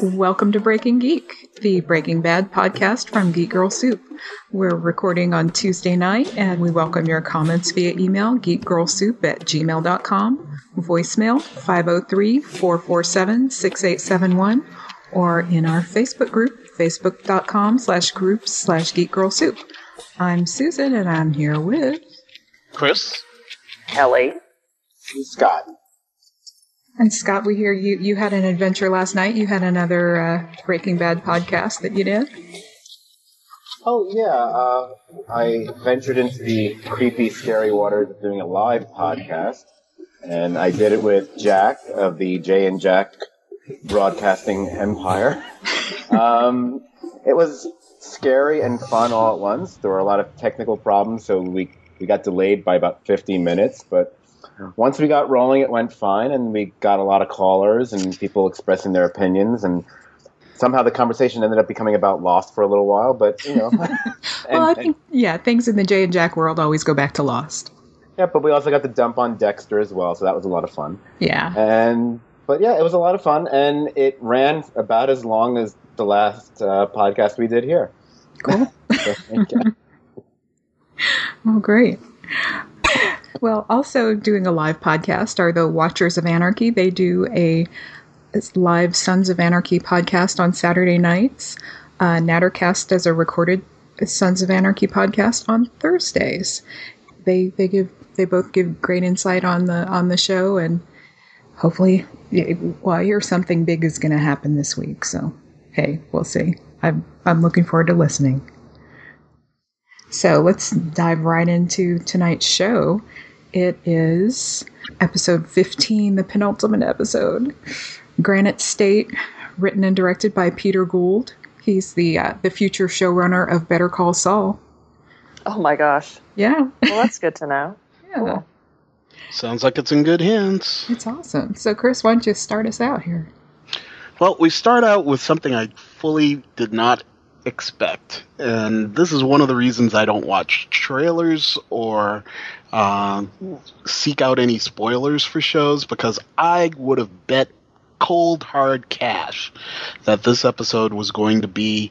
Welcome to Breaking Geek, the Breaking Bad podcast from Geek Girl Soup. We're recording on Tuesday night, and we welcome your comments via email, geekgirlsoup at gmail.com, voicemail 503 447 6871, or in our Facebook group, facebook.com slash groups slash geekgirlsoup. I'm Susan, and I'm here with Chris. Kelly. and Scott. And Scott, we hear you you had an adventure last night. You had another uh, Breaking Bad podcast that you did. Oh yeah, uh, I ventured into the creepy, scary waters of doing a live podcast, and I did it with Jack of the Jay and Jack Broadcasting Empire. Um, it was scary and fun all at once. There were a lot of technical problems, so we we got delayed by about 15 minutes, but once we got rolling, it went fine, and we got a lot of callers and people expressing their opinions, and somehow the conversation ended up becoming about Lost for a little while. But you know, and, well, I think yeah, things in the Jay and Jack world always go back to Lost. yeah, but we also got to dump on Dexter as well, so that was a lot of fun. Yeah, And but yeah, it was a lot of fun, and it ran about as long as the last uh, podcast we did here. cool. So, yeah. Oh, great. Well, also doing a live podcast are the Watchers of Anarchy. They do a live Sons of Anarchy podcast on Saturday nights. Uh, Nattercast does a recorded Sons of Anarchy podcast on Thursdays. They they give they both give great insight on the on the show, and hopefully, well, I hear something big is going to happen this week. So, hey, we'll see. I'm I'm looking forward to listening. So let's dive right into tonight's show. It is episode 15, the penultimate episode. Granite State, written and directed by Peter Gould. He's the uh, the future showrunner of Better Call Saul. Oh my gosh. Yeah, Well, that's good to know. yeah, Sounds like it's in good hands. it's awesome. So, Chris, why don't you start us out here? Well, we start out with something I fully did not expect. And this is one of the reasons I don't watch trailers or uh, seek out any spoilers for shows because I would have bet cold hard cash that this episode was going to be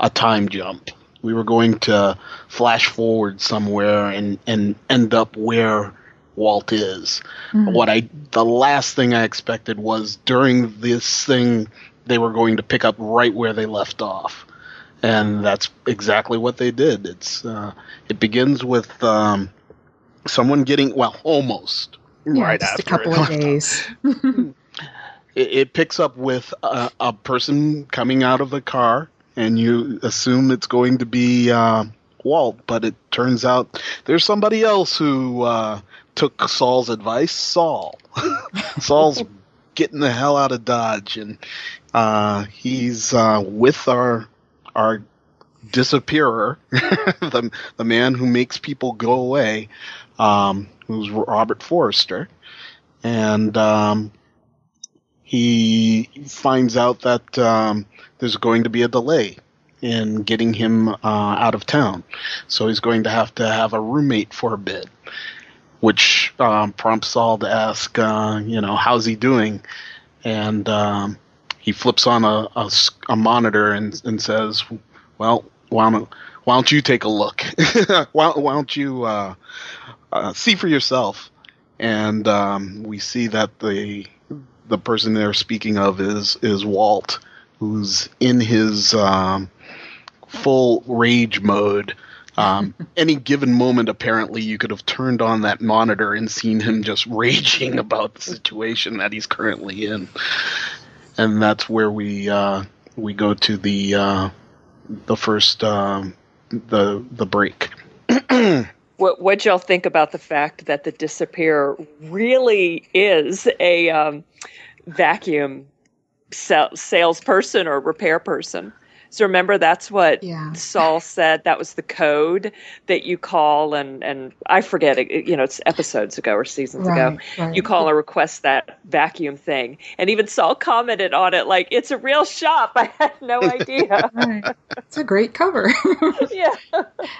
a time jump. We were going to flash forward somewhere and, and end up where Walt is. What I the last thing I expected was during this thing they were going to pick up right where they left off, and that's exactly what they did. It's uh, it begins with um, someone getting well almost Yeah, right just after a couple it. of days. it, it picks up with a, a person coming out of the car, and you assume it's going to be uh, Walt, but it turns out there's somebody else who uh, took Saul's advice. Saul, Saul's getting the hell out of Dodge, and uh, he's uh, with our our disappearer, the the man who makes people go away, um, who's Robert Forster, and um, he finds out that um, there's going to be a delay in getting him uh, out of town, so he's going to have to have a roommate for a bit, which um, prompts Saul to ask, uh, you know, how's he doing, and um, he flips on a a monitor and, and says, well, why don't, why don't you take a look? why, why don't you uh, uh, see for yourself? And um, we see that the the person they're speaking of is is Walt, who's in his um, full rage mode. Um, any given moment, apparently, you could have turned on that monitor and seen him just raging about the situation that he's currently in, and that's where we uh, we go to the uh, the first um, the the break. What what y'all think about the fact that the disappear really is a um, vacuum sal- salesperson or repair person? So remember, that's what Yeah. Saul said. That was the code that you call, and and I forget. It, you know, it's episodes ago or seasons ago. Right, right. You call and request that vacuum thing, and even Saul commented on it like it's a real shop. I had no idea. Right. It's a great cover. yeah.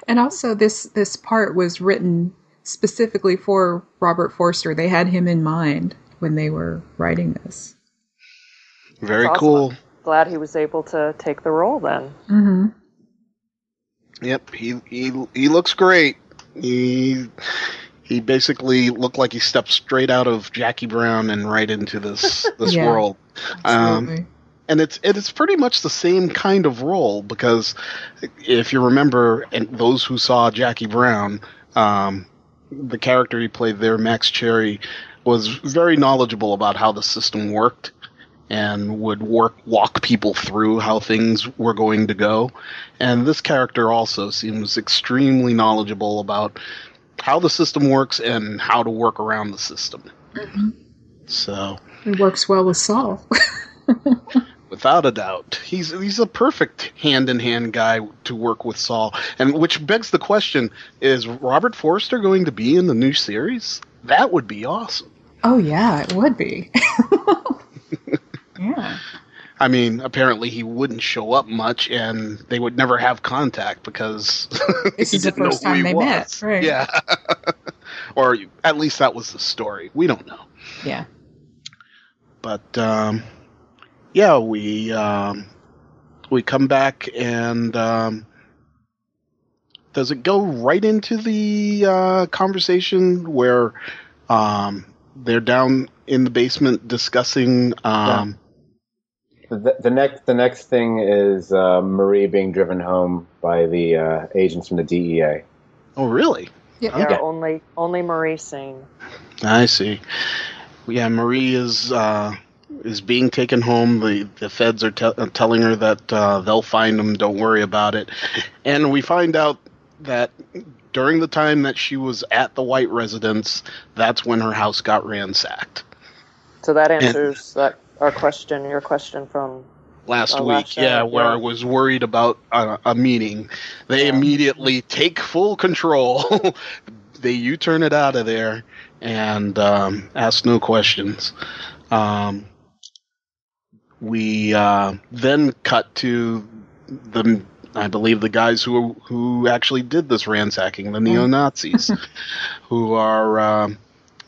and also this this part was written specifically for Robert Forster. They had him in mind when they were writing this. Very awesome. cool. Glad he was able to take the role then. Mm-hmm. Yep, he he he looks great. He he basically looked like he stepped straight out of Jackie Brown and right into this this Yeah. world. Um, Absolutely. and it's it's pretty much the same kind of role because if you remember, and those who saw Jackie Brown, um, the character he played there, Max Cherry, was very knowledgeable about how the system worked and would work walk people through how things were going to go. And this character also seems extremely knowledgeable about how the system works and how to work around the system. Mhm. So It works well with Saul. Without a doubt, he's he's a perfect hand in hand guy to work with Saul, and which begs the question: Is Robert Forster going to be in the new series? That would be awesome. oh yeah, it would be. yeah. I mean, apparently he wouldn't show up much, and they would never have contact because This he is the didn't know first time they was. met, right. Yeah, or at least that was the story. We don't know. Yeah. but um, yeah, we um, we come back and um, does it go right into the uh, conversation where um, they're down in the basement discussing? Um, The, the next the next thing is uh, Marie being driven home by the uh, agents from the DEA. Oh, really? Yeah. Yeah, Okay. only only Marie scene. I see. Yeah, Marie is uh, is being taken home. The the feds are te- uh, telling her that uh, they'll find him. Don't worry about it. And we find out that during the time that she was at the White residence, that's when her house got ransacked So that answers that our question, your question from last Oh, week. yeah, where yeah. I was worried about a, a meeting. They Yeah. immediately take full control. they U turn it out of there and um, ask no questions. Um, we uh, then cut to the, I believe, the guys who who actually did this ransacking, the neo Nazis, who are um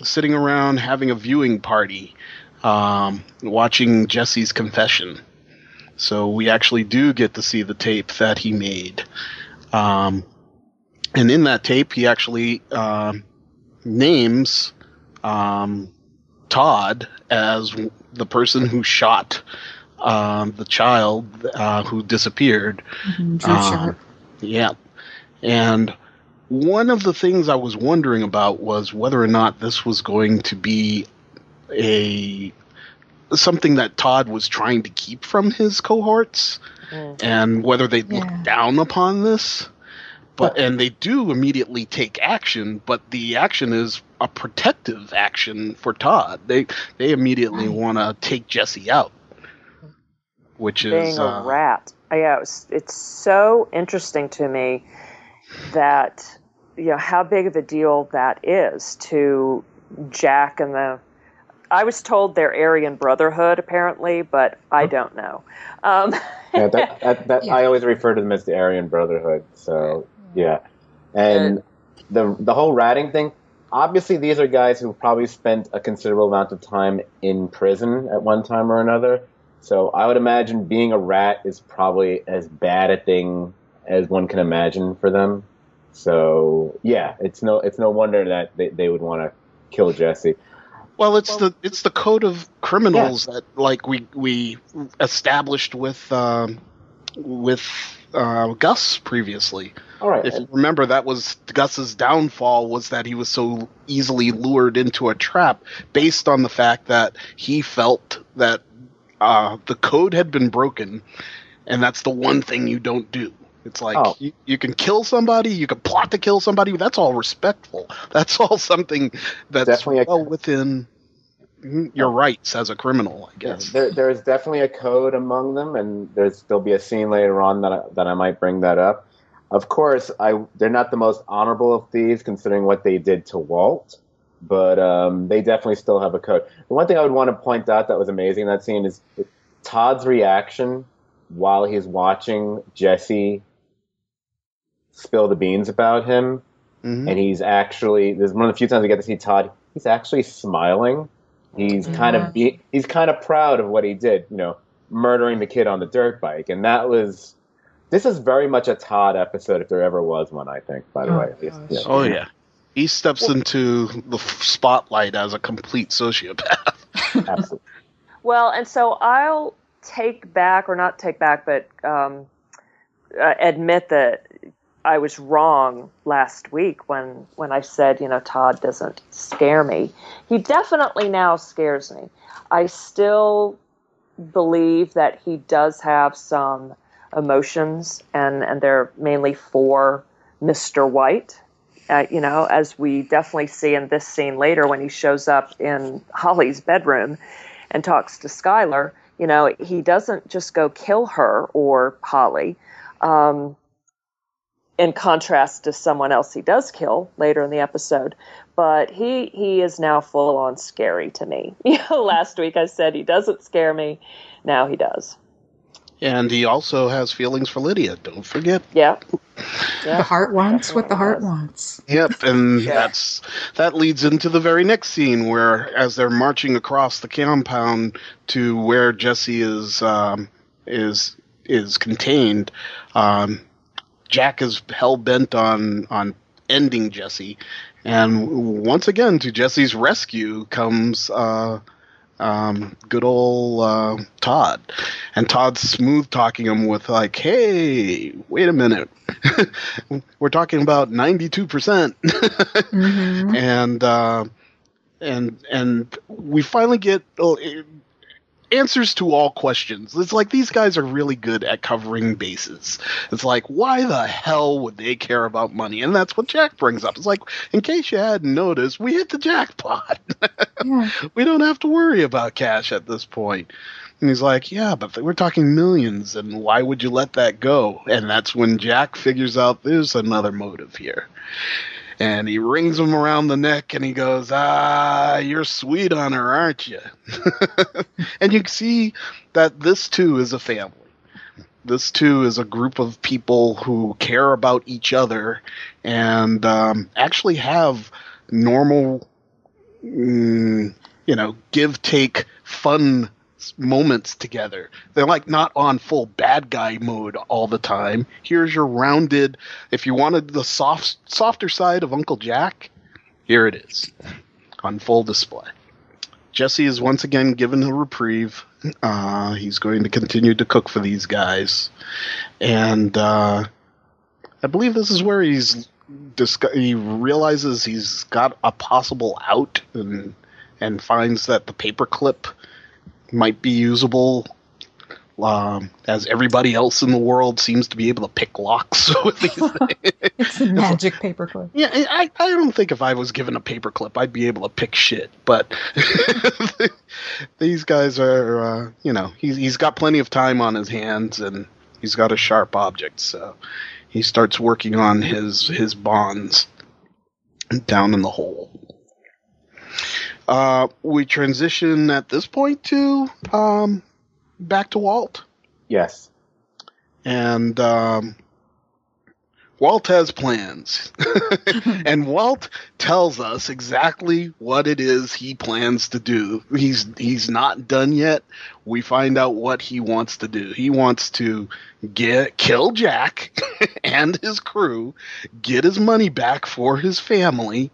sitting around having a viewing party, um, watching Jesse's confession. So we actually do get to see the tape that he made. Um, and in that tape, he actually um names um, Todd as the person who shot um, the child uh, who disappeared. Mhm, Drew Um, Yeah. And one of the things I was wondering about was whether or not this was going to be a something that Todd was trying to keep from his cohorts Mm. and whether they look Yeah. down upon this. But and they do immediately take action, but the action is a protective action for Todd. They they immediately Right. want to take Jesse out, which being is a uh, rat. Yeah, it was, it's so interesting to me that you know how big of a deal that is to Jack and the. I was told they're Aryan Brotherhood apparently, but I don't know. Um, Yeah, that, that, that Yeah. I always refer to them as the Aryan Brotherhood. So yeah, and the the whole ratting thing. Obviously, these are guys who probably spent a considerable amount of time in prison at one time or another. So I would imagine being a rat is probably as bad a thing as one can imagine for them. So yeah, it's no it's no wonder that they, they would want to kill Jesse. Well, it's the it's the code of criminals that like we we established with um, with uh, Gus previously. All right, If you remember, that was Gus's downfall was that he was so easily lured into a trap based on the fact that he felt that uh, the code had been broken, and that's the one thing you don't do. It's like Oh. you, you can kill somebody, you can plot to kill somebody. That's all respectful. That's all something that's Definitely a- well within your rights as a criminal, I guess. There, there's definitely a code among them, and there's there'll be a scene later on that I, that I might bring that up. Of course, I they're not the most honorable of thieves, considering what they did to Walt, but um, they definitely still have a code. The one thing I would want to point out that was amazing in that scene is Todd's reaction while he's watching Jesse spill the beans about him, Mhm. and he's actually there's one of the few times we get to see Todd. He's actually smiling. He's kind of be, he's kind of proud of what he did. You know, murdering the kid on the dirt bike, and that was. This is very much a Todd episode, if there ever was one. I think, by the Oh, way. At least, gosh. yeah. Oh yeah, he steps into the spotlight as a complete sociopath. absolutely. Well, and so I'll take back, or not take back, but um, uh, admit that I was wrong last week when when I said, you know, Todd doesn't scare me. He definitely now scares me. I still believe that he does have some emotions, and and they're mainly for Mister White. Uh, you know, as we definitely see in this scene later when he shows up in Holly's bedroom and talks to Skyler, you know, he doesn't just go kill her or Holly. Um, in contrast to someone else he does kill later in the episode, but he he is now full on scary to me. You know, last week I said he doesn't scare me, now he does. And he also has feelings for Lydia. Don't forget. Yeah, The heart wants what the heart Definitely wants. Yep, and Yeah. that's that leads into the very next scene where, as they're marching across the compound to where Jesse is um, is is contained, um, Jack is hell bent on on ending Jesse, and once again to Jesse's rescue comes. Uh, um, good old uh, Todd, and Todd's smooth talking him with like, "Hey, wait a minute, we're talking about ninety-two percent." hmm and uh, and and we finally get uh, answers to all questions. It's like these guys are really good at covering bases. It's like why the hell would they care about money? And that's what Jack brings up. It's like in case you hadn't noticed, we hit the jackpot. Yeah. we don't have to worry about cash at this point. And he's like, yeah, but we're talking millions, and why would you let that go? And that's when Jack figures out there's another motive here. And he rings him around the neck and he goes, Ah, you're sweet on her, aren't you? and you see that this too is a family. This too is a group of people who care about each other and um, actually have normal, mm, you know, give take fun moments together. They're like not on full bad guy mode all the time. Here's your rounded. If you wanted the soft, softer side of Uncle Jack, here it is, on full display. Jesse is once again given a reprieve. Uh, he's going to continue to cook for these guys, and uh, I believe this is where he's he realizes he's got a possible out and and finds that the paperclip might be usable. Um, as everybody else in the world seems to be able to pick locks with these things. It's a magic paperclip. Yeah, I, I don't think if I was given a paperclip, I'd be able to pick shit. But these guys are, uh, you know, he's, he's got plenty of time on his hands and he's got a sharp object. So he starts working on his, his bonds down in the hole. Uh, we transition at this point to um, back to Walt. Yes. And um, Walt has plans. and Walt tells us exactly what it is he plans to do. He's he's not done yet. We find out what he wants to do. He wants to get kill Jack and his crew, get his money back for his family,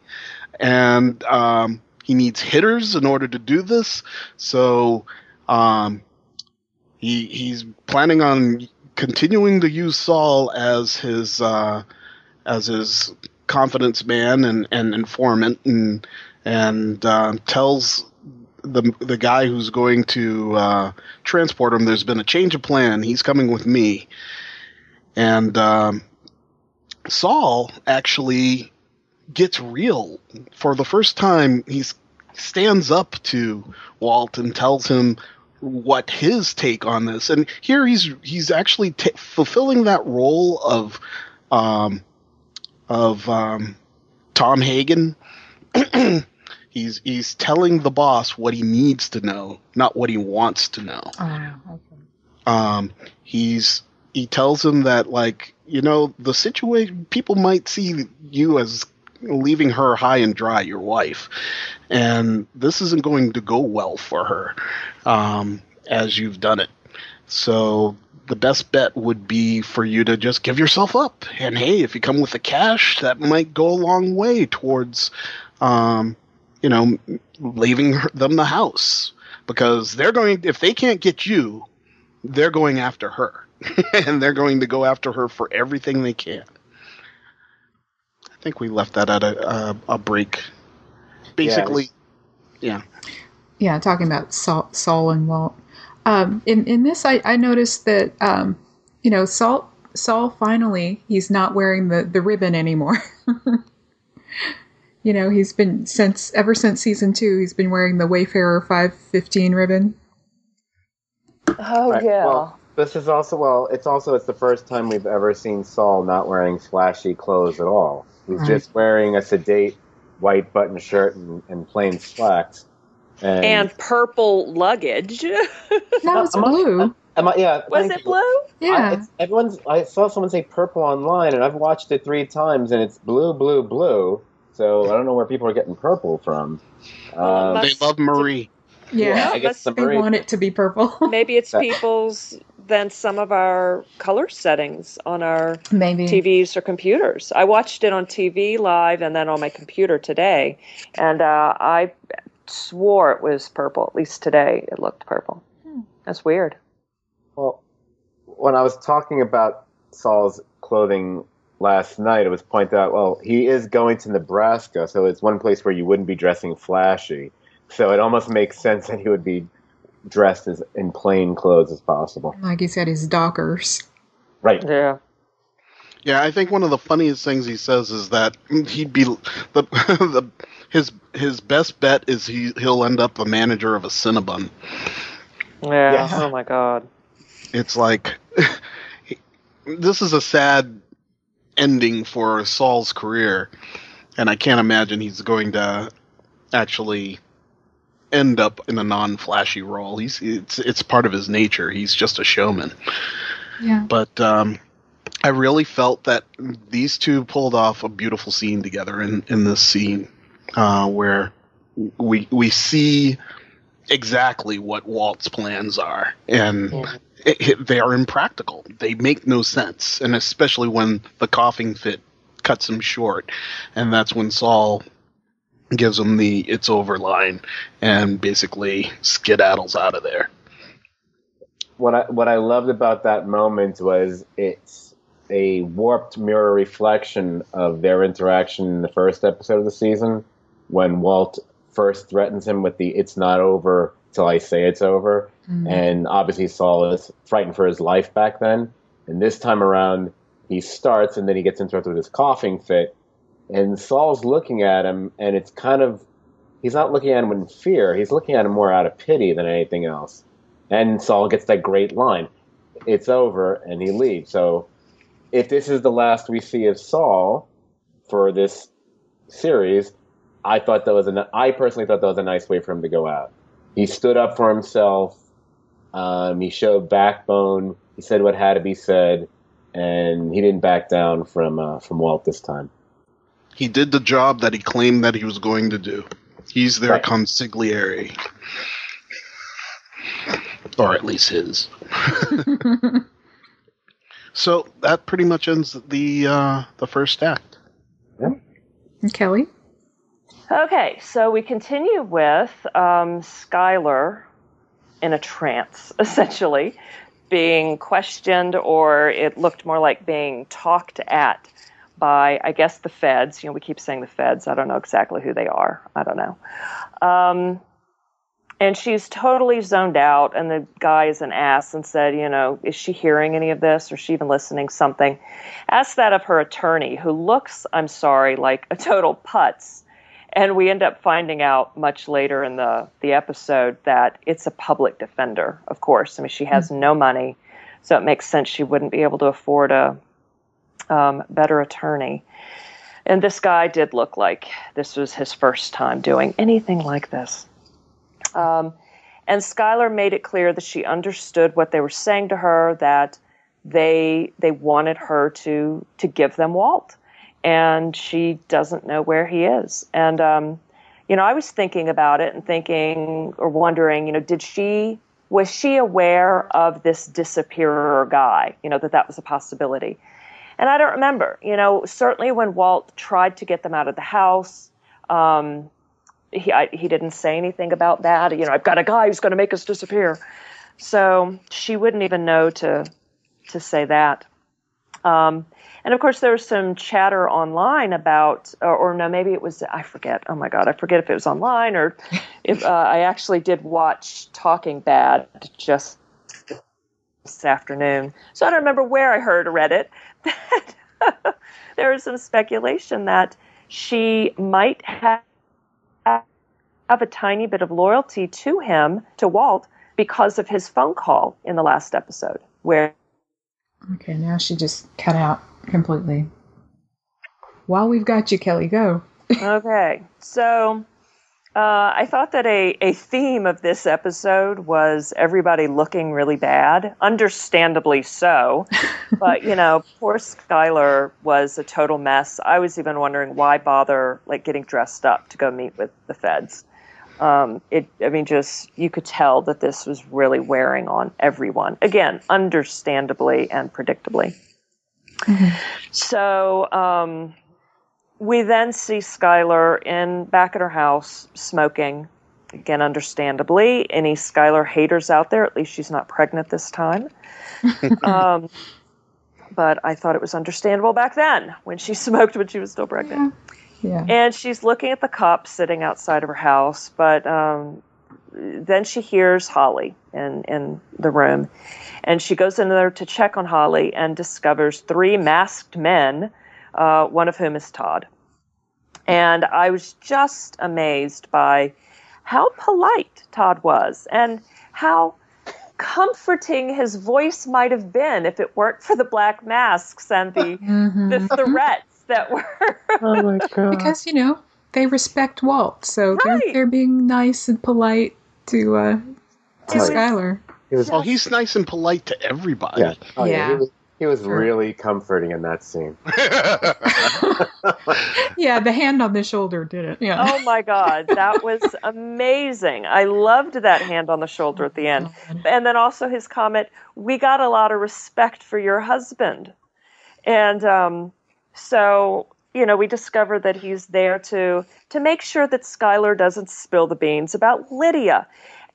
and um, he needs hitters in order to do this. So um, he he's planning on continuing to use Saul as his uh, as his confidence man and, and informant and and uh, tells the the guy who's going to uh, transport him there's been a change of plan he's coming with me and um, Saul actually gets real. For the first time he stands up to Walt and tells him what his take on this. And here he's he's actually ta fulfilling that role of um of um Tom Hagen. He's he's telling the boss what he needs to know not what he wants to know. Oh, okay. um he's he tells him that like you know the situation people might see you as leaving her high and dry your wife and this isn't going to go well for her um as you've done it So the best bet would be for you to just give yourself up. And hey, if you come with the cash, that might go a long way towards, um, you know, leaving them the house because they're going. If they can't get you, they're going after her, and they're going to go after her for everything they can. I think we left that at a a, a break. Basically, yeah. Yeah, talking about Saul, Saul and Walt. Um, in in this, I, I noticed that um, you know Saul Saul finally he's not wearing the the ribbon anymore. you know he's been since ever since season two he's been wearing the Wayfarer five fifteen ribbon. Oh Right, yeah. well, this is also well. It's also it's the first time we've ever seen Saul not wearing flashy clothes at all. He's Right. just wearing a sedate white button shirt and, and plain slacks. And, and purple luggage. That was Am I- blue. Am I- yeah, Was it you. blue? I, Yeah, it's, everyone's. I saw someone say purple online, and I've watched it three times, and it's blue, blue, blue. So I don't know where people are getting purple from. Well, Uh, They love Marie. yeah. I guess the they want it to be purple. Maybe it's people's than some of our color settings on our Maybe. TVs or computers. I watched it on TV live and then on my computer today, and uh, I swore it was purple. At least today, it looked purple. That's weird. Well, when I was talking about Saul's clothing last night, it was pointed out, well, he is going to Nebraska, so it's one place where you wouldn't be dressing flashy. So it almost makes sense that he would be dressed as in plain clothes as possible. Like he said, his Dockers. Right. Yeah. Yeah, I think one of the funniest things he says is that he'd be the, the his his best bet is he he'll end up a manager of a Cinnabon. Yeah. Yeah. Oh my God. It's like this is a sad ending for Saul's career, and I can't imagine he's going to actually end up in a non-flashy role. He's it's it's part of his nature. He's just a showman. Yeah. but um, I really felt that these two pulled off a beautiful scene together in, in this scene uh, where we we see exactly what Walt's plans are, and it, it- they are impractical. They make no sense, and especially when the coughing fit cuts him short, and that's when Saul gives him the "it's over" line and basically skedaddles out of there. What I what I loved about that moment was it's a warped mirror reflection of their interaction in the first episode of the season when Walt first threatens him with the "It's not over till I say it's over," Mm. and obviously Saul is frightened for his life back then. And this time around, he starts and then he gets interrupted with his coughing fit, and Saul's looking at him, and it's kind of he's not looking at him in fear; he's looking at him more out of pity than anything else. And Saul gets that great line, "It's over," and he leaves. So, if this is the last we see of Saul for this series, I thought that was a I personally thought that was a nice way for him to go out. He stood up for himself. Um, he showed backbone. He said what had to be said, and he didn't back down from uh, from Walt this time. He did the job that he claimed that he was going to do. He's their Right. consigliere. Or at least his. So that pretty much ends the uh, the first act. And Kelly? Okay, so we continue with um, Skyler in a trance, essentially, being questioned, or it looked more like being talked at by, I guess, the feds. You know, we keep saying the feds. I don't know exactly who they are. I don't know. Um, and she's totally zoned out, and the guy is an ass and said, you know, is she hearing any of this, or is she even listening something? Asked that of her attorney, who looks, I'm sorry, like a total putz. And we end up finding out much later in the, the episode that it's a public defender, of course. I mean, she has no money, so it makes sense she wouldn't be able to afford a um, better attorney. And this guy did look like this was his first time doing anything like this. Um, and Skyler made it clear that she understood what they were saying to her, that they they wanted her to to give them Walt, and she doesn't know where he is. And um, you know, I was thinking about it and thinking or wondering, you know, did she was she aware of this disappearer guy? You know that that was a possibility. And I don't remember. You know, certainly when Walt tried to get them out of the house, um, he I, he didn't say anything about that. You know, I've got a guy who's going to make us disappear. So she wouldn't even know to to say that. Um, and of course, there was some chatter online about, or, or, no, maybe it was, I forget. Oh my God, I forget if it was online or if uh, I actually did watch Talking Bad just this afternoon. So I don't remember where I heard or read it. That there was some speculation that she might have have a tiny bit of loyalty to him, to Walt, because of his phone call in the last episode, where. Okay, now she just cut out completely. While we've got you, Kelly, go. okay, so uh, I thought that a, a theme of this episode was everybody looking really bad, understandably so. but you know, poor Skyler was a total mess. I was even wondering why bother like getting dressed up to go meet with the feds. Um, it, I mean, just you could tell that this was really wearing on everyone. Again, understandably and predictably. Mm-hmm. So um, we then see Skyler in back at her house smoking. Again, understandably, any Skyler haters out there, at least she's not pregnant this time. um, but I thought it was understandable back then when she smoked when she was still pregnant. Yeah. And she's looking at the cop sitting outside of her house, but um, then she hears Holly in, in the room. And she goes in there to check on Holly and discovers three masked men, uh, one of whom is Todd. And I was just amazed by how polite Todd was and how comforting his voice might have been if it weren't for the black masks and the mm-hmm. the threats that were. oh my god! Because you know they respect Walt, so right. they're they're being nice and polite to uh to Skyler. Was, oh, he's nice and polite to everybody. Yeah. Oh, yeah. yeah. He was, he was sure. really comforting in that scene. yeah, the hand on the shoulder did it. Yeah. Oh my God, that was amazing. I loved that hand on the shoulder at the end. And then also his comment, "We got a lot of respect for your husband," and um, so you know we discovered that he's there to to make sure that Skyler doesn't spill the beans about Lydia,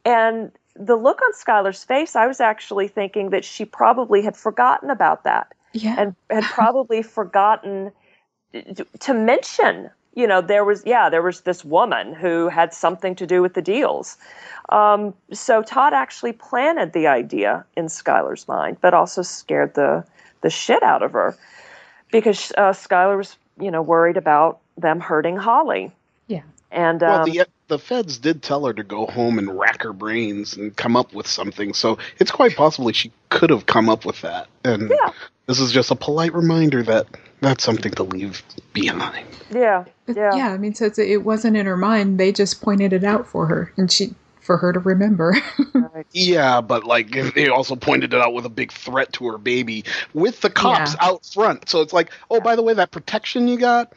and the look on Skyler's face, I was actually thinking that she probably had forgotten about that. Yeah. And had probably forgotten to mention, you know, there was, yeah, there was this woman who had something to do with the deals. Um, so Todd actually planted the idea in Skyler's mind, but also scared the, the shit out of her because uh, Skyler was, you know, worried about them hurting Holly. Yeah. And um, well, the the feds did tell her to go home and rack her brains and come up with something. So it's quite possibly she could have come up with that. And yeah. this is just a polite reminder that that's something to leave behind. Yeah, yeah, yeah. I mean, so it wasn't in her mind. They just pointed it out for her, and she for her to remember. yeah, but like they also pointed it out with a big threat to her baby with the cops yeah. out front. So it's like, oh, by the way, that protection you got,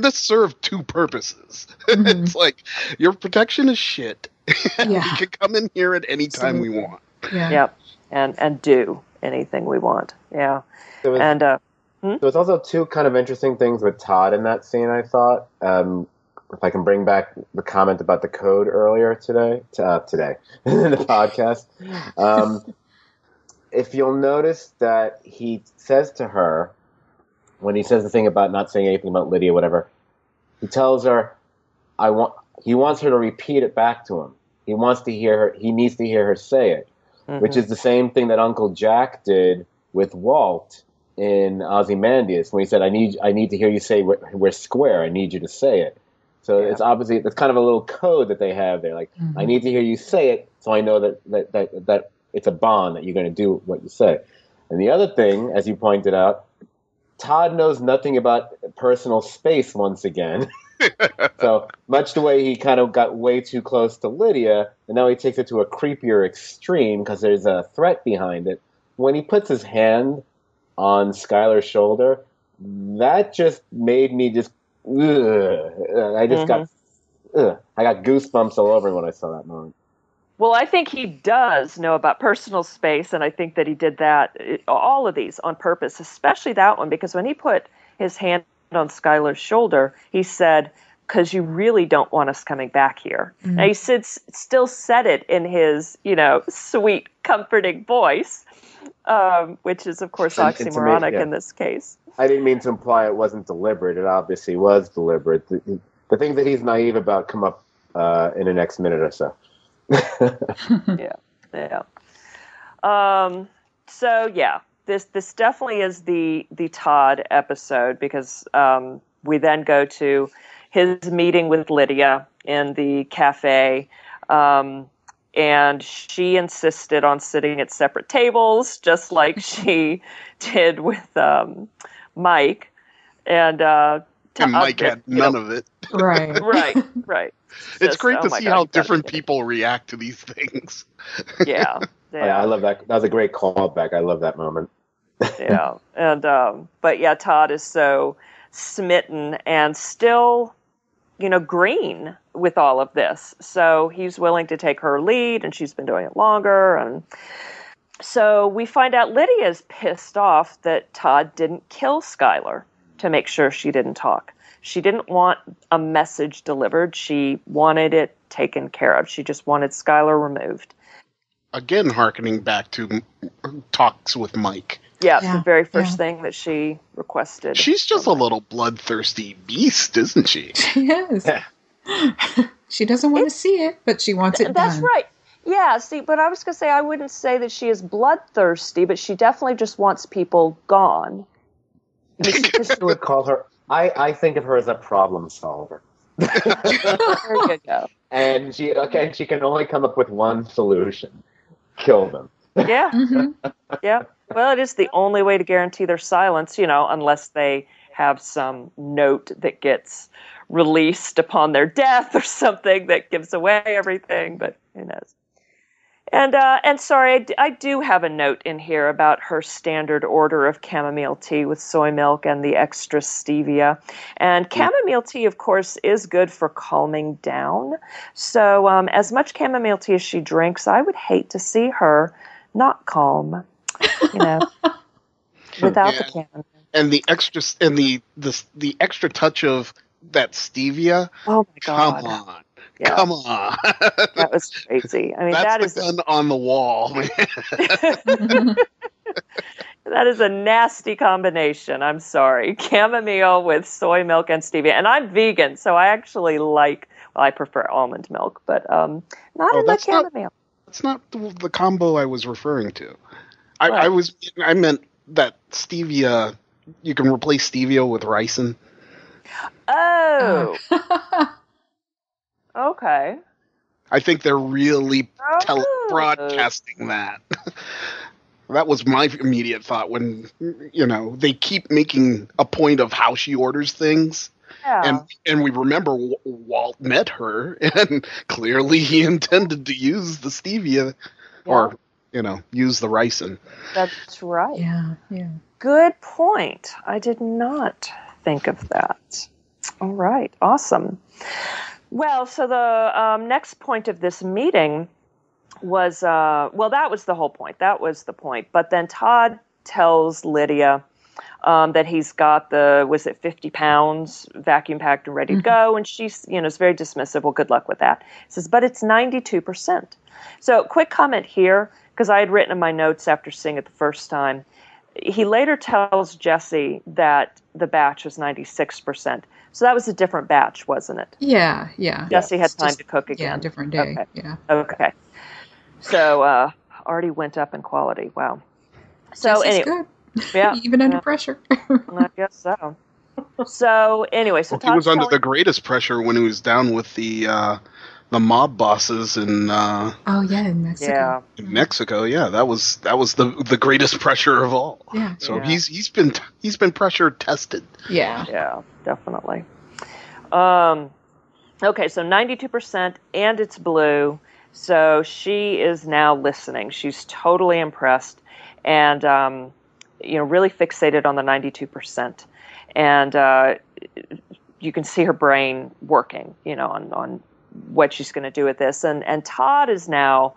this served two purposes. Mm-hmm. it's like your protection is shit. Yeah. we can come in here at any time we want. Yeah. Yep. And and do anything we want. Yeah. There was, and uh, hmm? there was also two kind of interesting things with Todd in that scene. I thought. Um, if I can bring back the comment about the code earlier today, uh, today in the podcast, um, if you'll notice that he says to her, when he says the thing about not saying anything about Lydia, whatever, he tells her, "I want." He wants her to repeat it back to him. He wants to hear her. He needs to hear her say it, mm-hmm. which is the same thing that Uncle Jack did with Walt in Ozymandias when he said, "I need, I need to hear you say we're, we're square. I need you to say it." So yeah. it's obviously it's kind of a little code that they have there. Like, mm-hmm. I need to hear you say it, so I know that that that, that it's a bond that you're going to do what you say. And the other thing, as you pointed out, Todd knows nothing about personal space once again. so much the way he kind of got way too close to Lydia, and now he takes it to a creepier extreme because there's a threat behind it. When he puts his hand on Skyler's shoulder, that just made me just. Ugh. I just mm-hmm. got. Ugh. I got goosebumps all over when I saw that moment. Well, I think he does know about personal space, and I think that he did that, all of these on purpose, especially that one, because when he put his hand on Skyler's shoulder, he said, because you really don't want us coming back here. Mm-hmm. Now, he said, still said it in his, you know, sweet, comforting voice, um, which is, of course, oxymoronic yeah. in this case. I didn't mean to imply it wasn't deliberate. It obviously was deliberate. The, the things that he's naive about come up uh, in the next minute or so. yeah, yeah. Um, so yeah, this this definitely is the the Todd episode because um, we then go to his meeting with Lydia in the cafe. Um, and she insisted on sitting at separate tables, just like she did with um, Mike. And, uh, and Mike had none know, of it. Right, right, right. It's great oh to see God, how different people react to these things. yeah, yeah. Oh, yeah. I love that. That was a great callback. I love that moment. yeah, and um, but yeah, Todd is so smitten and still, you know, green with all of this. So he's willing to take her lead, and she's been doing it longer. And so we find out Lydia's pissed off that Todd didn't kill Skyler to make sure she didn't talk. She didn't want a message delivered. She wanted it taken care of. She just wanted Skyler removed. Again, harkening back to talks with Mike. Yeah, yeah the very first yeah. thing that she requested. She's just a little bloodthirsty beast, isn't she? She is. she doesn't want to see it, but she wants it That's done. right. Yeah, see, but I was going to say I wouldn't say that she is bloodthirsty, but she definitely just wants people gone. I would call her. I, I think of her as a problem solver. there you go. And she okay, she can only come up with one solution: kill them. Yeah. Mm-hmm. yeah. Well, it is the only way to guarantee their silence, you know, unless they have some note that gets released upon their death or something that gives away everything. But who knows? And uh, and sorry, I, d- I do have a note in here about her standard order of chamomile tea with soy milk and the extra stevia. And mm. chamomile tea, of course, is good for calming down. So um, as much chamomile tea as she drinks, I would hate to see her not calm. You know, without yeah. the chamomile. And the extra and the the the extra touch of that stevia. Oh my god! Come on. Yeah. Come on. that was crazy. I mean, That's that the is gun on the wall. that is a nasty combination. I'm sorry. Chamomile with soy milk and stevia. And I'm vegan, so I actually like, well, I prefer almond milk, but um, not oh, in the chamomile. Not, that's not the, the, combo I was referring to. I, I, was, I meant that stevia, you can replace stevia with ricin. Oh. Okay. I think they're really oh. tele- broadcasting that. that was my immediate thought when you know they keep making a point of how she orders things. Yeah. And and we remember Walt met her, and clearly he intended to use the stevia, yeah. or you know, use the ricin. That's right. Yeah, yeah. Good point. I did not think of that. All right, awesome. Well, so the um, next point of this meeting was uh, well, that was the whole point. That was the point. But then Todd tells Lydia um, that he's got the was it 50 pounds vacuum packed and ready to mm-hmm. go, and she's you know is very dismissive. Well, good luck with that. He says, but it's 92 percent. So, quick comment here because I had written in my notes after seeing it the first time. He later tells Jesse that the batch was 96 percent. So that was a different batch, wasn't it? Yeah, yeah. Jesse yeah. had time just, to cook again. Yeah, different day. Okay. Yeah. Okay. So uh, already went up in quality. Wow. So anyway, good. Yeah. Even under yeah. pressure. I guess so. So anyway, so well, he was under the greatest pressure when he was down with the uh, the mob bosses in. Uh, oh yeah, in Mexico. Yeah. In Mexico, yeah, that was that was the the greatest pressure of all. Yeah. So yeah. he's he's been he's been pressure tested. Yeah. Yeah, definitely. Um, okay, so ninety two percent, and it's blue. So she is now listening. She's totally impressed, and um, you know, really fixated on the ninety two percent, and uh, you can see her brain working. You know, on on what she's going to do with this. And and Todd is now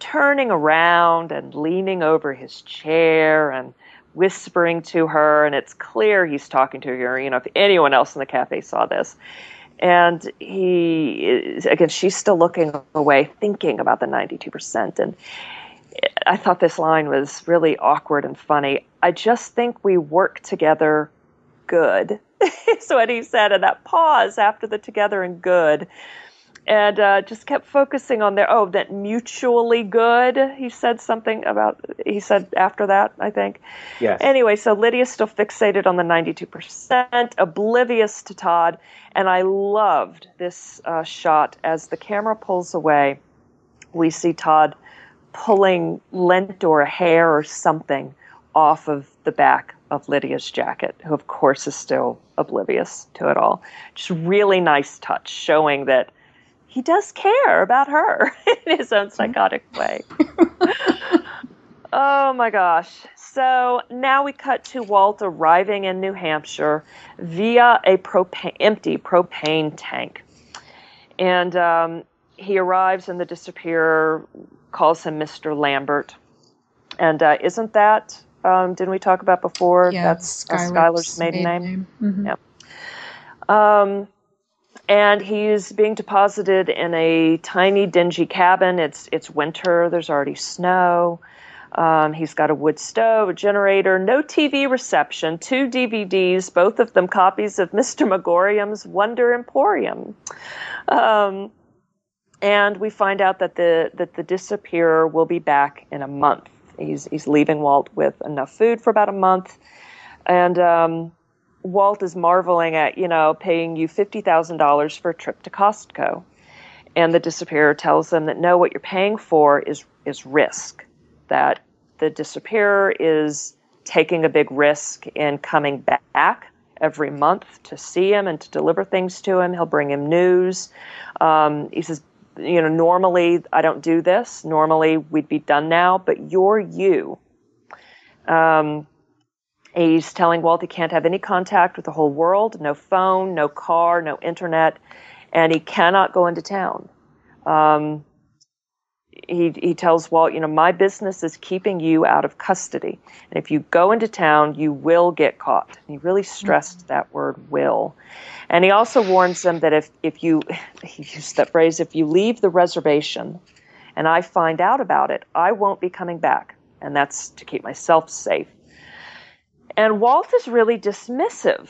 turning around and leaning over his chair and whispering to her, and it's clear he's talking to her. You know, if anyone else in the cafe saw this. And he is, again, she's still looking away, thinking about the 92%. And I thought this line was really awkward and funny. I just think we work together good. is what he said. And that pause after the together and good. And uh, just kept focusing on their, oh, that mutually good. He said something about, he said after that, I think. Yes. Anyway, so Lydia's still fixated on the 92%, oblivious to Todd. And I loved this uh, shot as the camera pulls away. We see Todd pulling lint or a hair or something off of the back of Lydia's jacket, who of course is still oblivious to it all. Just really nice touch, showing that he does care about her in his own psychotic way. oh my gosh. So now we cut to Walt arriving in New Hampshire via a propane, empty propane tank. And um, he arrives, and the disappearer calls him Mr. Lambert. And uh, isn't that, um, didn't we talk about before? Yeah, That's uh, Skyler's Skyler's maiden, name. Mhm. Yeah. Um, and he's being deposited in a tiny, dingy cabin. It's it's winter. There's already snow. Um, he's got a wood stove, a generator, no TV reception, two DVDs, both of them copies of Mr. Magorium's Wonder Emporium. Um, and we find out that the that the disappearer will be back in a month. He's he's leaving Walt with enough food for about a month, and um, Walt is marveling at you know paying you fifty thousand dollars for a trip to Costco, and the disappearer tells them that no, what you're paying for is is risk. That the disappearer is taking a big risk in coming back every month to see him and to deliver things to him. He'll bring him news. Um, he says, you know, normally I don't do this. Normally we'd be done now, but you're you. Um, he's telling Walt he can't have any contact with the whole world, no phone, no car, no internet, and he cannot go into town. Um, he, he tells Walt, you know, my business is keeping you out of custody. And if you go into town, you will get caught. And he really stressed that word will. And he also warns them that if, if you, he used that phrase, if you leave the reservation and I find out about it, I won't be coming back. And that's to keep myself safe. And Walt is really dismissive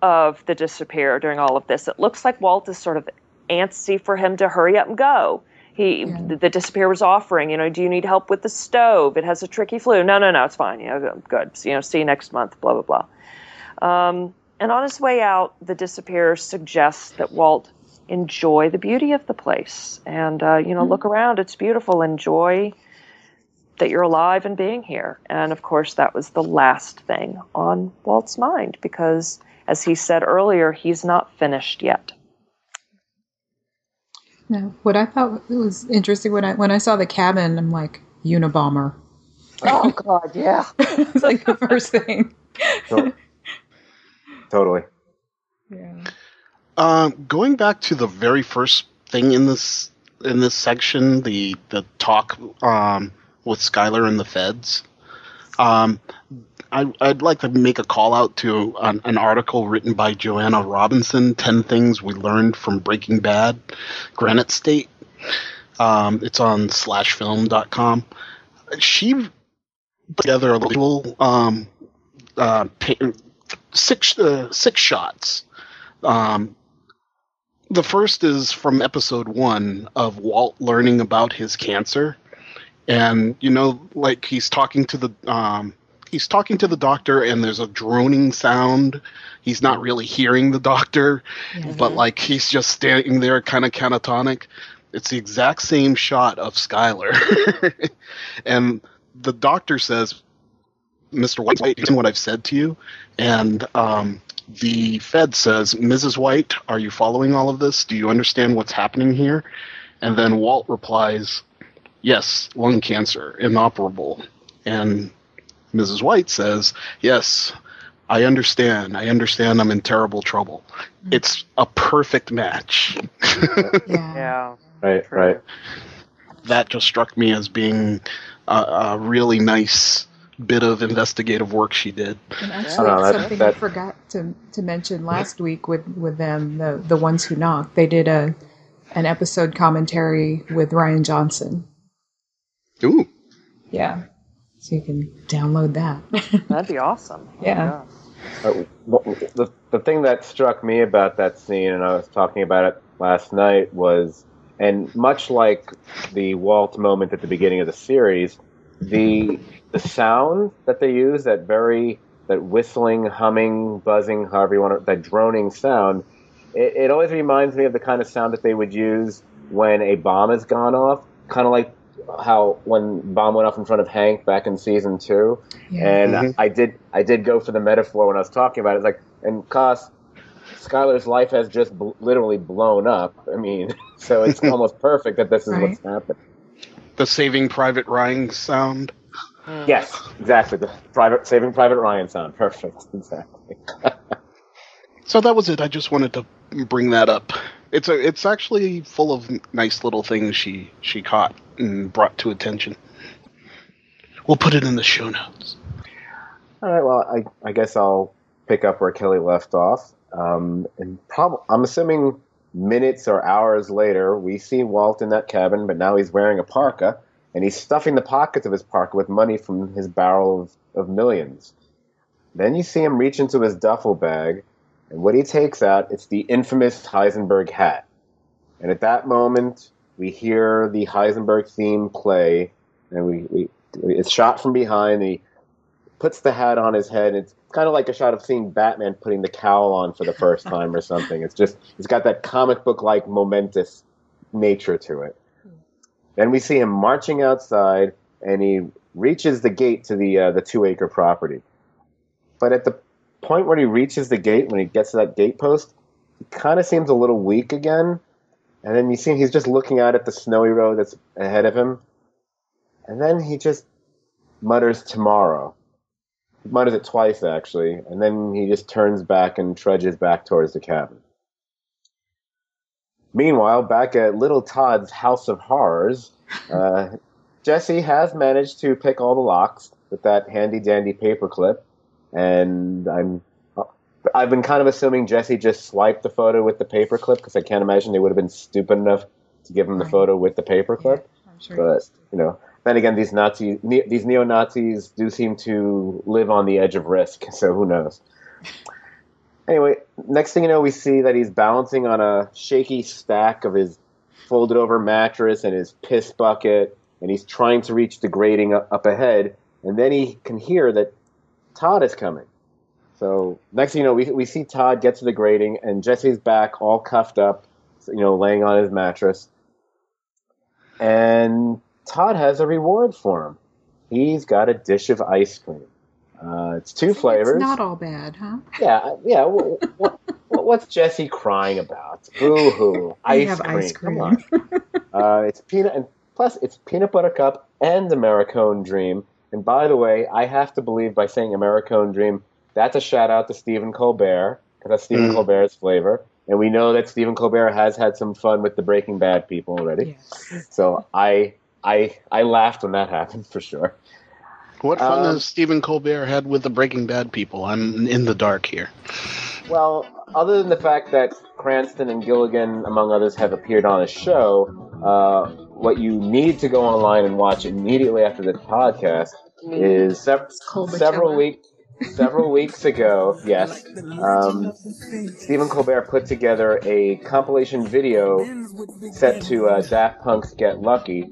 of the disappear during all of this. It looks like Walt is sort of antsy for him to hurry up and go. He, Yeah. the, the disappearer was offering, you know, do you need help with the stove? It has a tricky flue. No, no, no, it's fine. You know, good. You know, see you next month. Blah blah blah. Um, and on his way out, the disappearer suggests that Walt enjoy the beauty of the place and uh, you know look around. It's beautiful. Enjoy that you're alive and being here. And of course, that was the last thing on Walt's mind because, as he said earlier, he's not finished yet. No, what I thought was interesting when I when I saw the cabin, I'm like Unabomber. Oh God, yeah. it's like the first thing. To- totally. Yeah. Um, going back to the very first thing in this in this section, the the talk um, with Skyler and the feds. Um, I, I'd like to make a call out to an, an article written by Joanna Robinson, 10 Things We Learned from Breaking Bad, Granite State. Um, it's on slashfilm.com. She put together a little um, uh, six, uh, six shots um, the first is from episode one of Walt learning about his cancer, and you know, like he's talking to the um, he's talking to the doctor, and there's a droning sound. He's not really hearing the doctor, Yeah. but like he's just standing there, kind of catatonic. It's the exact same shot of Skyler, and the doctor says, "Mr. White, wait, what I've said to you," and um, the Fed says, Mrs. White, are you following all of this? Do you understand what's happening here? And then Walt replies, Yes, lung cancer, inoperable. And Mrs. White says, Yes, I understand. I understand. I'm in terrible trouble. Mm. It's a perfect match. Yeah. Yeah. Right, True. right. that just struck me as being a, a really nice bit of investigative work she did. And actually, Oh, no, that- something I forgot to to mention last week with with them, the the ones who knock, they did a an episode commentary with Rian Johnson. Ooh. Yeah, so you can download that. That'd be awesome. Yeah. Uh, the, the thing that struck me about that scene, and I was talking about it last night, was, and much like the Walt moment at the beginning of the series, the the sound that they use, that very that whistling, humming, buzzing, however you want to, that droning sound, it, it always reminds me of the kind of sound that they would use when a bomb has gone off, kind of like how when bomb went off in front of Hank back in season two. Yeah. And Mhm. I did I did go for the metaphor when I was talking about it. It's like, and Cos, Skyler's life has just bl- literally blown up. I mean, so it's almost perfect that this is Right. what's happened. The Saving Private Ryan sound. Mm. Yes, exactly. The private Saving Private Ryan sound. Perfect. Exactly. So that was it. I just wanted to bring that up. It's a it's actually full of nice little things she she caught and brought to attention. We'll put it in the show notes. All right. Well, I I guess I'll pick up where Kelly left off. Um, and prob- I'm assuming minutes or hours later, we see Walt in that cabin, but now he's wearing a parka, and he's stuffing the pockets of his parka with money from his barrel of, of millions. Then you see him reach into his duffel bag, and what he takes out, it's the infamous Heisenberg hat. And at that moment, we hear the Heisenberg theme play, and we, we it's shot from behind. He puts the hat on his head. It's kind of like a shot of seeing Batman putting the cowl on for the first time or something. It's just it's got that comic book like momentous nature to it. Then we see him marching outside, and he reaches the gate to the uh, the two acre property. But at the point where he reaches the gate, when he gets to that gate post, he kind of seems a little weak again. And then you see he's just looking out at the snowy road that's ahead of him. And then he just mutters tomorrow. He mutters it twice actually, and then he just turns back and trudges back towards the cabin. Meanwhile, back at Little Todd's House of Horrors, uh, Jesse has managed to pick all the locks with that handy dandy paperclip, and I'm I've been kind of assuming Jesse just swiped the photo with the paperclip because I can't imagine they would have been stupid enough to give him the Right. photo with the paperclip. I'm sure. But you know, then again, these Nazi, ne- these neo Nazis do seem to live on the edge of risk. So who knows? Anyway, next thing you know, we see that he's balancing on a shaky stack of his folded over mattress and his piss bucket, and he's trying to reach the grating up ahead. And then he can hear that Todd is coming. So next thing you know, we, we see Todd get to the grating, and Jesse's back, all cuffed up, you know, laying on his mattress. And Todd has a reward for him. He's got a dish of ice cream. Uh, it's two flavors. It's not all bad, huh? yeah, yeah. What, what, what's Jesse crying about? Boo hoo! We Ice cream. Come on. Uh, it's peanut, and plus it's peanut butter cup and Americone Dream. And by the way, I have to believe by saying Americone Dream, that's a shout out to Stephen Colbert because that's Stephen Mm. Colbert's flavor. And we know that Stephen Colbert has had some fun with the Breaking Bad people already. Yes. So I, I, I laughed when that happened for sure. What fun Um, has Stephen Colbert had with the Breaking Bad people? I'm in the dark here. Well, other than the fact that Cranston and Gilligan, among others, have appeared on a show, uh, what you need to go online and watch immediately after this podcast is sev- Colbert several weeks several weeks ago. Yes, um, Stephen Colbert put together a compilation video set to uh, Daft Punk's "Get Lucky."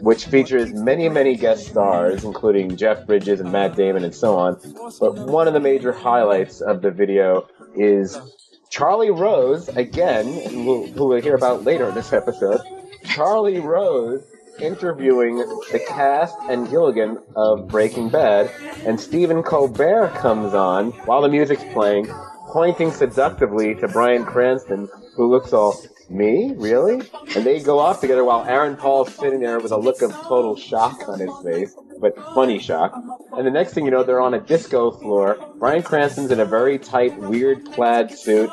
Which features many, many guest stars, including Jeff Bridges and Matt Damon and so on. But one of the major highlights of the video is Charlie Rose, again, who we'll, who we'll hear about later in this episode. Charlie Rose interviewing the cast and Gilligan of Breaking Bad, and Stephen Colbert comes on while the music's playing, pointing seductively to Bryan Cranston, who looks all, me? Really? And they go off together while Aaron Paul's sitting there with a look of total shock on his face. but funny shock. And the next thing you know, they're on a disco floor. Bryan Cranston's in a very tight, weird plaid suit.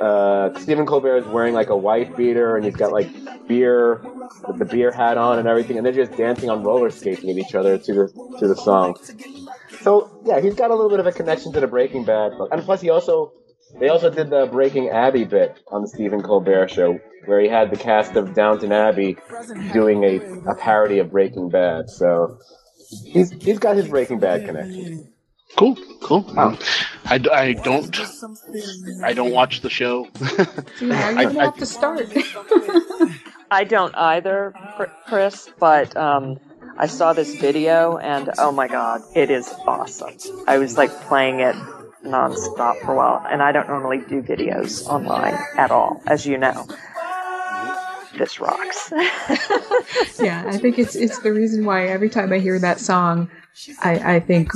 Uh, Stephen Colbert is wearing like a white beater, and he's got like beer, with the beer hat on and everything, and they're just dancing on roller skates with each other to the to the song. So yeah, he's got a little bit of a connection to the Breaking Bad book, and plus he also they also did the Breaking Abby bit on the Stephen Colbert show, where he had the cast of Downton Abbey doing a, a parody of Breaking Bad. So he's he's got his Breaking Bad connection. Cool, cool. Um, I, I don't I don't watch the show. Now you I- don't I- have to start. I don't either, Chris, but um, I saw this video and oh my god, it is awesome. I was like playing it nonstop for a while, and I don't normally do videos online at all, as you know. This rocks. yeah, I think it's it's the reason why every time I hear that song, I, I think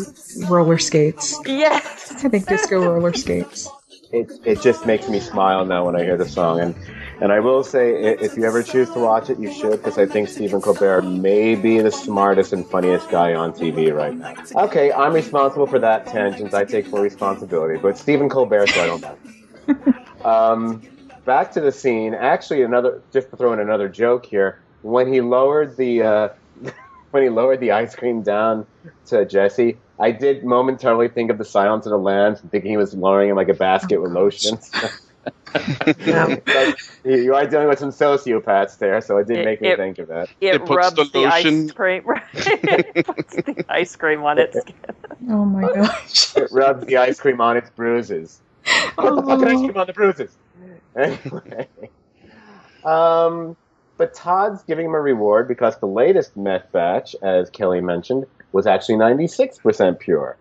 roller skates. yes. I think disco roller skates. It it just makes me smile now when I hear the song, and and I will say if you ever choose to watch it, you should because I think Stephen Colbert may be the smartest and funniest guy on TV right now. Okay, I'm responsible for that tangent. I take full responsibility, but Stephen Colbert, so I don't know. um, back to the scene. Actually, another just to throw in another joke here. When he lowered the uh, when he lowered the ice cream down to Jesse, I did momentarily think of the Silence of the Lambs, thinking he was lowering him like a basket Oh, with gosh. lotions. But you you are dealing with some sociopaths there, so it did It- make me it- think of that. It, It puts rubs the the, lotion- ice cream. it puts the ice cream on its skin. Oh my gosh. It rubs the ice cream on its bruises. Put the fucking ice Oh, cream on the bruises. Anyway. Um, but Todd's giving him a reward because the latest meth batch, as Kelly mentioned, was actually 96% pure.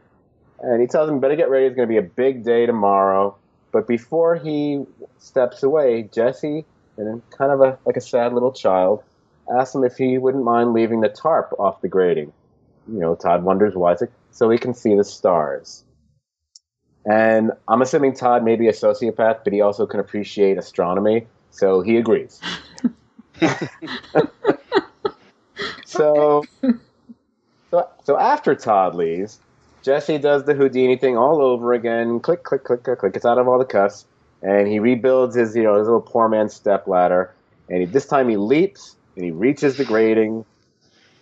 And he tells him, better get ready, it's going to be a big day tomorrow. But before he steps away, Jesse, and kind of a, like a sad little child, asks him if he wouldn't mind leaving the tarp off the grating. You know, Todd wonders why. It's so he can see the stars. And I'm assuming Todd may be a sociopath, but he also can appreciate astronomy, so he agrees. so, so, so after Todd leaves, Jesse does the Houdini thing all over again. Click, click, click, click, click. Gets out of all the cuffs, and he rebuilds his, you know, his little poor man's step ladder. And he, this time he leaps and he reaches the grating,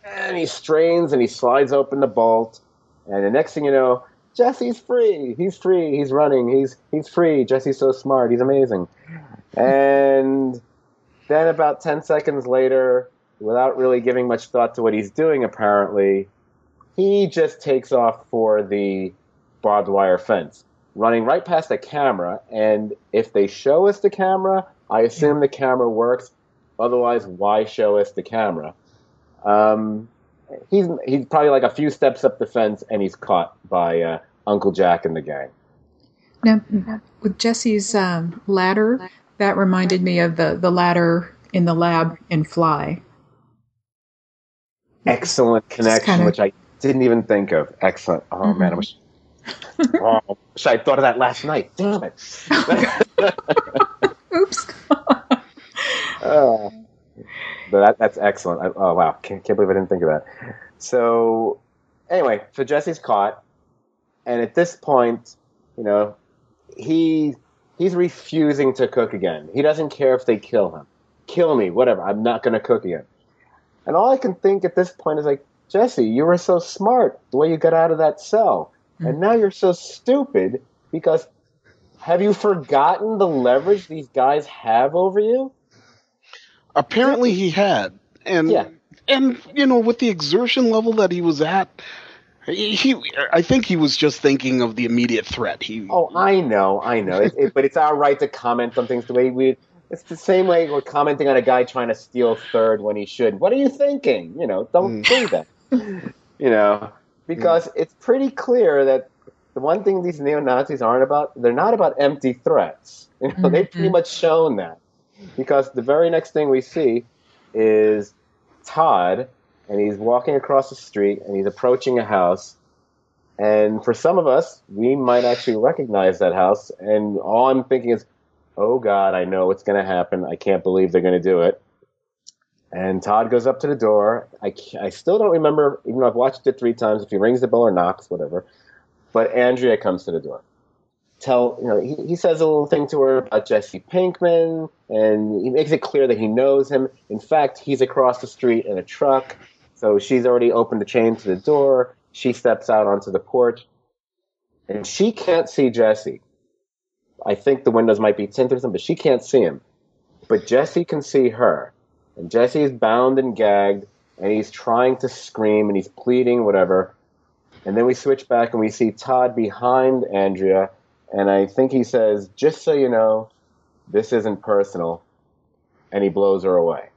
and he strains and he slides open the bolt. And the next thing you know, Jesse's free. He's free. He's running. He's he's free. Jesse's so smart. He's amazing. And then about 10 seconds later, without really giving much thought to what he's doing apparently, he just takes off for the barbed wire fence, running right past the camera. And if they show us the camera, I assume the camera works. Otherwise, why show us the camera? Um, he's he's probably like a few steps up the fence, and he's caught by uh, Uncle Jack and the gang. Now, with Jesse's um, ladder, that reminded me of the, the ladder in the lab in Fly. Excellent connection, kinda- which I didn't even think of. Excellent. Oh man, I Mhm. wish. oh, I wish I thought of that last night. Damn it. Oops. But that, that's excellent. I, oh wow, can't, can't believe I didn't think of that. So anyway, so Jesse's caught, and at this point, you know, he he's refusing to cook again. He doesn't care if they kill him, kill me, whatever. I'm not going to cook again. And all I can think at this point is like, Jesse, you were so smart the way you got out of that cell, and now you're so stupid because have you forgotten the leverage these guys have over you? Apparently, he had, and Yeah. and you know, with the exertion level that he was at, he, he I think he was just thinking of the immediate threat. He Oh, I know, I know. It, it, but it's our right to comment on things the way we. It's the same way we're commenting on a guy trying to steal third when he should. What are you thinking? You know, don't Mm. do that. You know, because it's pretty clear that the one thing these neo Nazis aren't about, they're not about empty threats. You know, they've pretty Mhm. much shown that. Because the very next thing we see is Todd, and he's walking across the street, and he's approaching a house. And for some of us, we might actually recognize that house. And all I'm thinking is, oh God, I know what's going to happen. I can't believe they're going to do it. And Todd goes up to the door. I, I still don't remember, even though I've watched it three times, if he rings the bell or knocks, whatever. But Andrea comes to the door. Tell you know he, he says a little thing to her about Jesse Pinkman, and he makes it clear that he knows him. In fact, he's across the street in a truck, so she's already opened the chain to the door. She steps out onto the porch, and she can't see Jesse. I think the windows might be tinted or something, but she can't see him. But Jesse can see her, and Jesse is bound and gagged, and he's trying to scream and he's pleading, whatever. And then we switch back and we see Todd behind Andrea, and I think he says, "Just so you know, this isn't personal," and he blows her away.